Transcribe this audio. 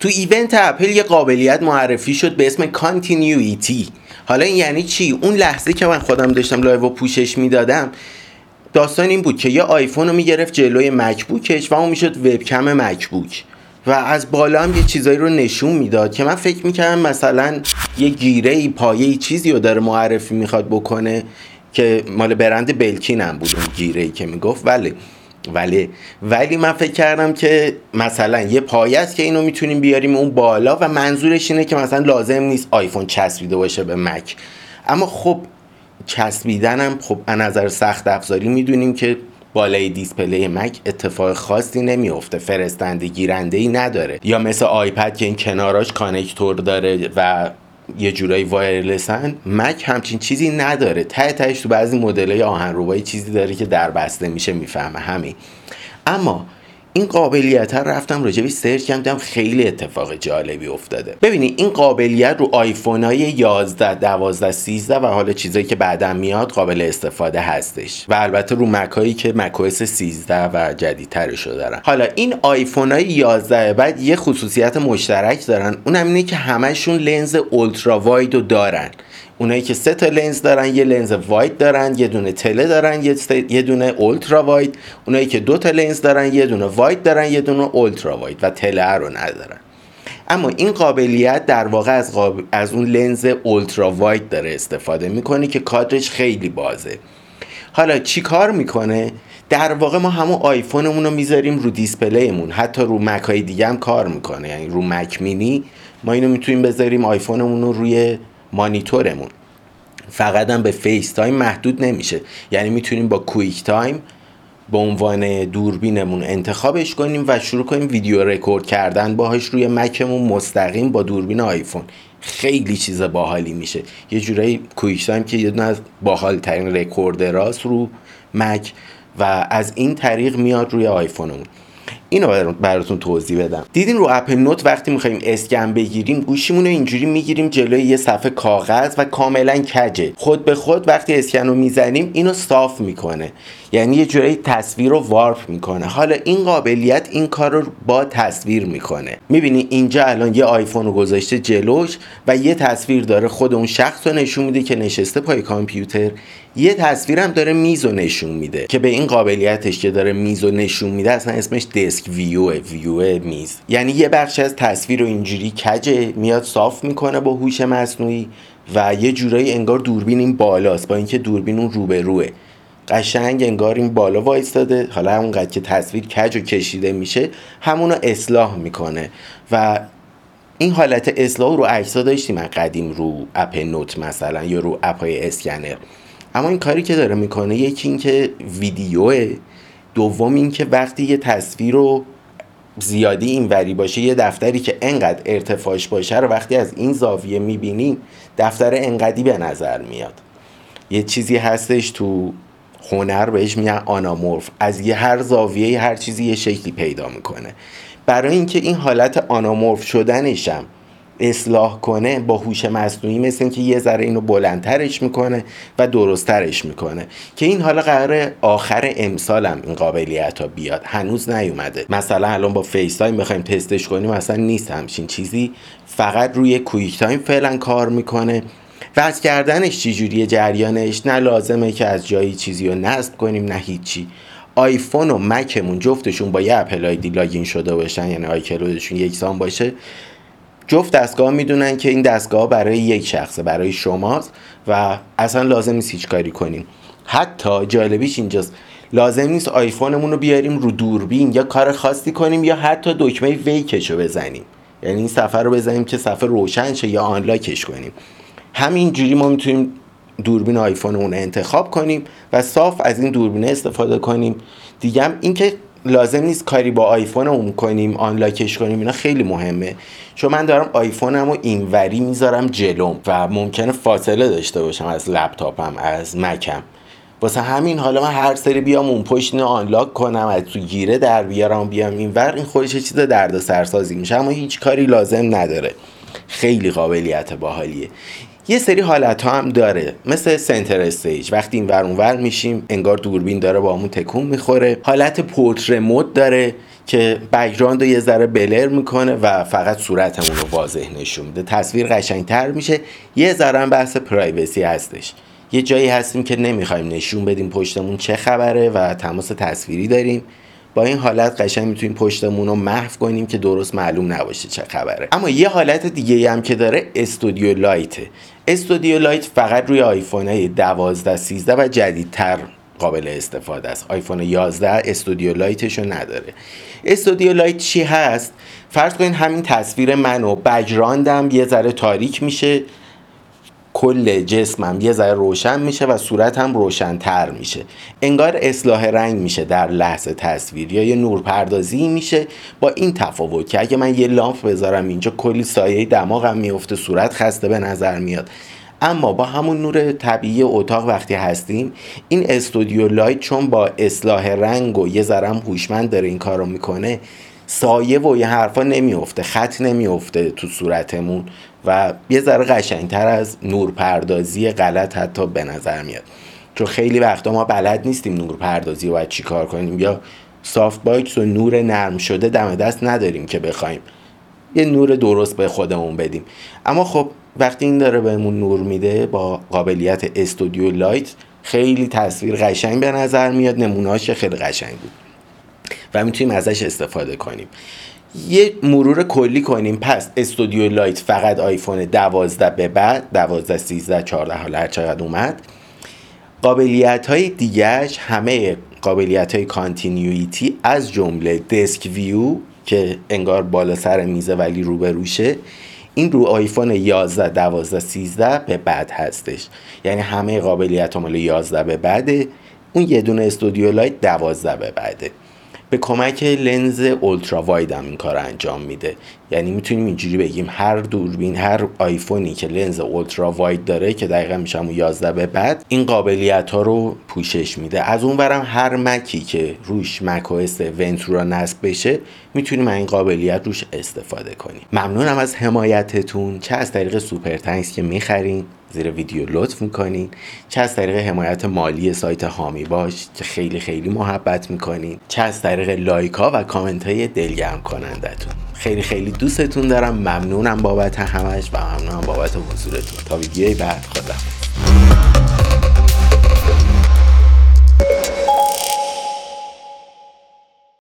تو event اپل یه قابلیت معرفی شد به اسم Continuity حالا این یعنی چی؟ اون لحظه که من خودم داشتم live و پوشش می‌دادم داستان این بود که یه آیفون رو می‌گرفت جلوی مکبوکش و اون می‌شد وبکم مکبوک. و از بالا هم یه چیزایی رو نشون می‌داد که من فکر می‌کردم مثلا یه گیره ای پایه ای چیزی رو داره معرفی می‌خواد بکنه که مال برند Belkin هم بود اون گیره ای که می‌گفت. ولی ولی ولی من فکر کردم که مثلا یه پایه است که اینو می‌تونیم بیاریم اون بالا و منظورش اینه که مثلا لازم نیست آیفون چسبیده باشه به مک. اما خب چسبیدنم خب از نظر سخت افزاری می‌دونیم که بالای display مک اتفاق خاصی نمیفته فرستنده گیرنده ای نداره. یا مثل آیپد که این کناراش connector داره و یه جورایی wireless ان مک همچین چیزی نداره. ته تهش تو بعضی مدل آهن چیزی داره که در بسته میشه می‌فهمه. همین. اما این قابلیت ها رفتم راجبی سرچ کردم خیلی اتفاق جالبی افتاده. ببینید این قابلیت رو آیفون های 11 12 13 و حالا چیزایی که بعدا میاد قابل استفاده هستش. و البته رو مک هایی که مک 13 و جدیدترش رو دارن حالا این آیفون های 11 بعد یه خصوصیت مشترک دارن. اونم اینه که همشون لنز اولترا واید رو دارن. اونایی که سه تا لنز دارن یه لنز واید دارن یه دونه تله دارن یه, یه دونه اولترا واید اونایی که دو تا لنز دارن یه دونه واید دارن یه دونه اولترا واید و تله رو ندارن. اما این قابلیت در واقع از, از اون لنز اولترا واید داره استفاده می‌کنه که کادرش خیلی بازه. حالا چی کار می‌کنه؟ در واقع ما همون آیفونمون رو می‌ذاریم رو دیسپلیمون. حتی رو مک های دیگه هم کار می‌کنه. یعنی رو مک مینی ما اینو می‌تونیم بذاریم آیفونمون رو روی مانیتورمون. فقط هم به FaceTime محدود نمیشه. یعنی می‌تونیم با QuickTime به عنوان دوربینمون انتخابش کنیم و شروع کنیم ویدیو رکورد کردن باهاش روی مکمون مستقیم با دوربین آیفون. خیلی چیز باحالی میشه. یه جورایی QuickTime که یکی از باحال ترین recorder هاست رو مک و از این طریق میاد روی آیفونمون. اینو براتون توضیح بدم. دیدین رو اپ نوت وقتی می‌خوایم اسکن بگیریم گوشیمون رو اینجوری می‌گیریم جلوی یه صفحه کاغذ و کاملا کجه. خود به خود وقتی اسکن رو می‌زنیم اینو صاف می‌کنه. یعنی یه جورایی تصویر رو وارپ می‌کنه. حالا این قابلیت این کار رو با تصویر می‌کنه. می‌بینی اینجا الان یه آیفون رو گذاشته جلوش و یه تصویر داره خود اون شخص رو نشون میده که نشسته پای کامپیوتر. یه تصویرم داره میز رو نشون میده که به این قابلیتش که داره میز رو نشون میده اصلا اسمش دسک ویو ویو میز. یعنی یه بخش از تصویر رو اینجوری کجه میاد صاف می‌کنه با هوش مصنوعی و یه جورایی انگار دوربین این بالاست با اینکه دوربین اون روبروه. قشنگ انگار این بالا وایستاده. حالا همونقدر که تصویر کج و کشیده میشه همونو اصلاح می‌کنه. و این حالت اصلاح رو عکسا داشتیم. من قدیم رو اپ نوت مثلا یا رو اپ های اسکنر. اما این کاری که داره می‌کنه یکی اینکه ویدیوه. دوم اینکه وقتی یه تصویر رو زیادی این وری باشه یه دفتری که انقدر ارتفاعش باشه رو وقتی از این زاویه می‌بینیم دفتر انقدی به نظر میاد. یه چیزی هستش تو هنر بهش میگن anamorph. از یه هر زاویه هر چیزی یه شکلی پیدا می‌کنه. برای اینکه این حالت anamorph شدنشم اصلاح کنه با هوش مصنوعی مثل اینکه یه ذره اینو بلندترش می‌کنه و درستترش می‌کنه. که این حالا قرار آخر امسالم این قابلیت ها بیاد. هنوز نیومده. مثلا الان با FaceTime بخوایم تستش کنیم اصلا نیست همچین چیزی. فقط روی QuickTime فعلا کار می‌کنه. وصل کردنش چجوریه جریانش؟ نه لازمه که از جایی چیزی رو نصب کنیم نه هیچی. آیفون و مکمون جفتشون با یه Apple ID login شده باشن یعنی iCloud شون یکسان باشه. جفت دستگاه می‌دونن که این دستگاه برای یک شخصه برای شماست و اصلا لازم نیست هیچ کاری کنیم. حتی جالبیش اینجاست لازم نیست آیفونمون رو بیاریم رو دوربین یا کار خاصی کنیم یا حتی دکمه wake ش رو بزنیم. یعنی این صفحه رو بزنیم که صفحه روشن شه یا آنلاکش کنیم. همینجوری ما می‌تونیم دوربین آیفونمون انتخاب کنیم و صاف از این دوربین استفاده کنیم. دیگه هم اینکه لازم نیست کاری با آیفون اون کنیم آنلاکش کنیم اینا خیلی مهمه. چون من دارم آیفونم و اینوری می‌ذارم جلوم و ممکنه فاصله داشته باشم از لپتاپم از مکم. واسه همین حالا من هر سری بیام اون پشت اینو آنلاک کنم از تو گیره در بیارم بیام اینور این خودش چیز درد سرسازی میشه اما هیچ کاری لازم نداره. خیلی قابلیت باحالیه. یه سری حالت ها هم داره. مثل Center Stage. وقتی این ور اونور میشیم انگار دوربین داره با همون تکون می‌خوره. حالت portrait mode داره که background رو یه ذره blur می‌کنه و فقط صورتمون رو واضح نشون میده. تصویر قشنگتر میشه. یه ذره هم بحث privacy هستش. یه جایی هستیم که نمی‌خوایم نشون بدیم پشتمون چه خبره و تماس تصویری داریم. با این حالت قشنگ می‌تونیم پشتمون رو محو کنیم که درست معلوم نباشه چه خبره. اما یه حالت دیگه هم که داره Studio Light ه Studio Light فقط روی آیفون های 12 13 و جدیدتر قابل استفاده است. آیفون 11 Studio Light ش رو نداره. Studio Light چی هست؟ فرض کنید همین تصویر من و background م یه ذره تاریک میشه. کل جسمم یه ذره روشن میشه و صورتم روشنتر میشه. انگار اصلاح رنگ میشه در لحظه تصویر یا یه نورپردازی میشه با این تفاوت که اگه من یه لامپ بذارم اینجا کلی سایه دماغم میفته صورت خسته به نظر میاد. اما با همون نور طبیعی اتاق وقتی هستیم این Studio Light چون با اصلاح رنگ و یه ذرم هوشمند داره این کارو می‌کنه سایه و یه حرفا نمیفته خط نمیفته تو صورتمون و یه ذره قشنگتر از نورپردازی غلط حتی به نظر میاد. چون خیلی وقتا ما بلد نیستیم نورپردازی و باید چی کار کنیم. یا softbox و نور نرم شده دم دست نداریم که بخوایم. یه نور درست به خودمون بدیم. اما خب وقتی این داره بهمون نور میده با قابلیت Studio Light خیلی تصویر قشنگ به نظر میاد. نمونهاش خیلی قشنگ بود. و می‌تونیم ازش استفاده کنیم. یه مرور کلی کنیم. پس Studio Light فقط آیفون 12 به بعد 12 13 14 حالا هر چقدر اومد. قابلیت های دیگهش همه قابلیت های Continuity از جمله Desk View که انگار بالا سر میزه ولی روبروشه. این رو آیفون 11 12 13 به بعد هستش. یعنی همه قابلیت مال 11 به بعده. اون یه دونه Studio Light 12 به بعده. به کمک لنز ultra wide هم این کار انجام میده. یعنی می‌تونیم اینجوری بگیم هر دوربین هر آیفونی که لنز ultra wide داره که دقیقا میشه 11 به بعد این قابلیت ها رو پوشش میده. از اون ورم هر مکی که روش macOS Ventura نصب بشه می‌تونیم این قابلیت روش استفاده کنیم. ممنونم از حمایتتون چه از طریق Super Thanks که می‌خرین. زیر ویدیو لطف می‌کنین چه از طریق حمایت مالی سایت هامی باش که خیلی خیلی محبت می‌کنین چه از طریق لایک ها و کامنت های دلگرم کنندتون. خیلی خیلی دوستتون دارم. ممنونم بابت همش و ممنونم بابت حضورتون. تا ویدیوی بعد. خدا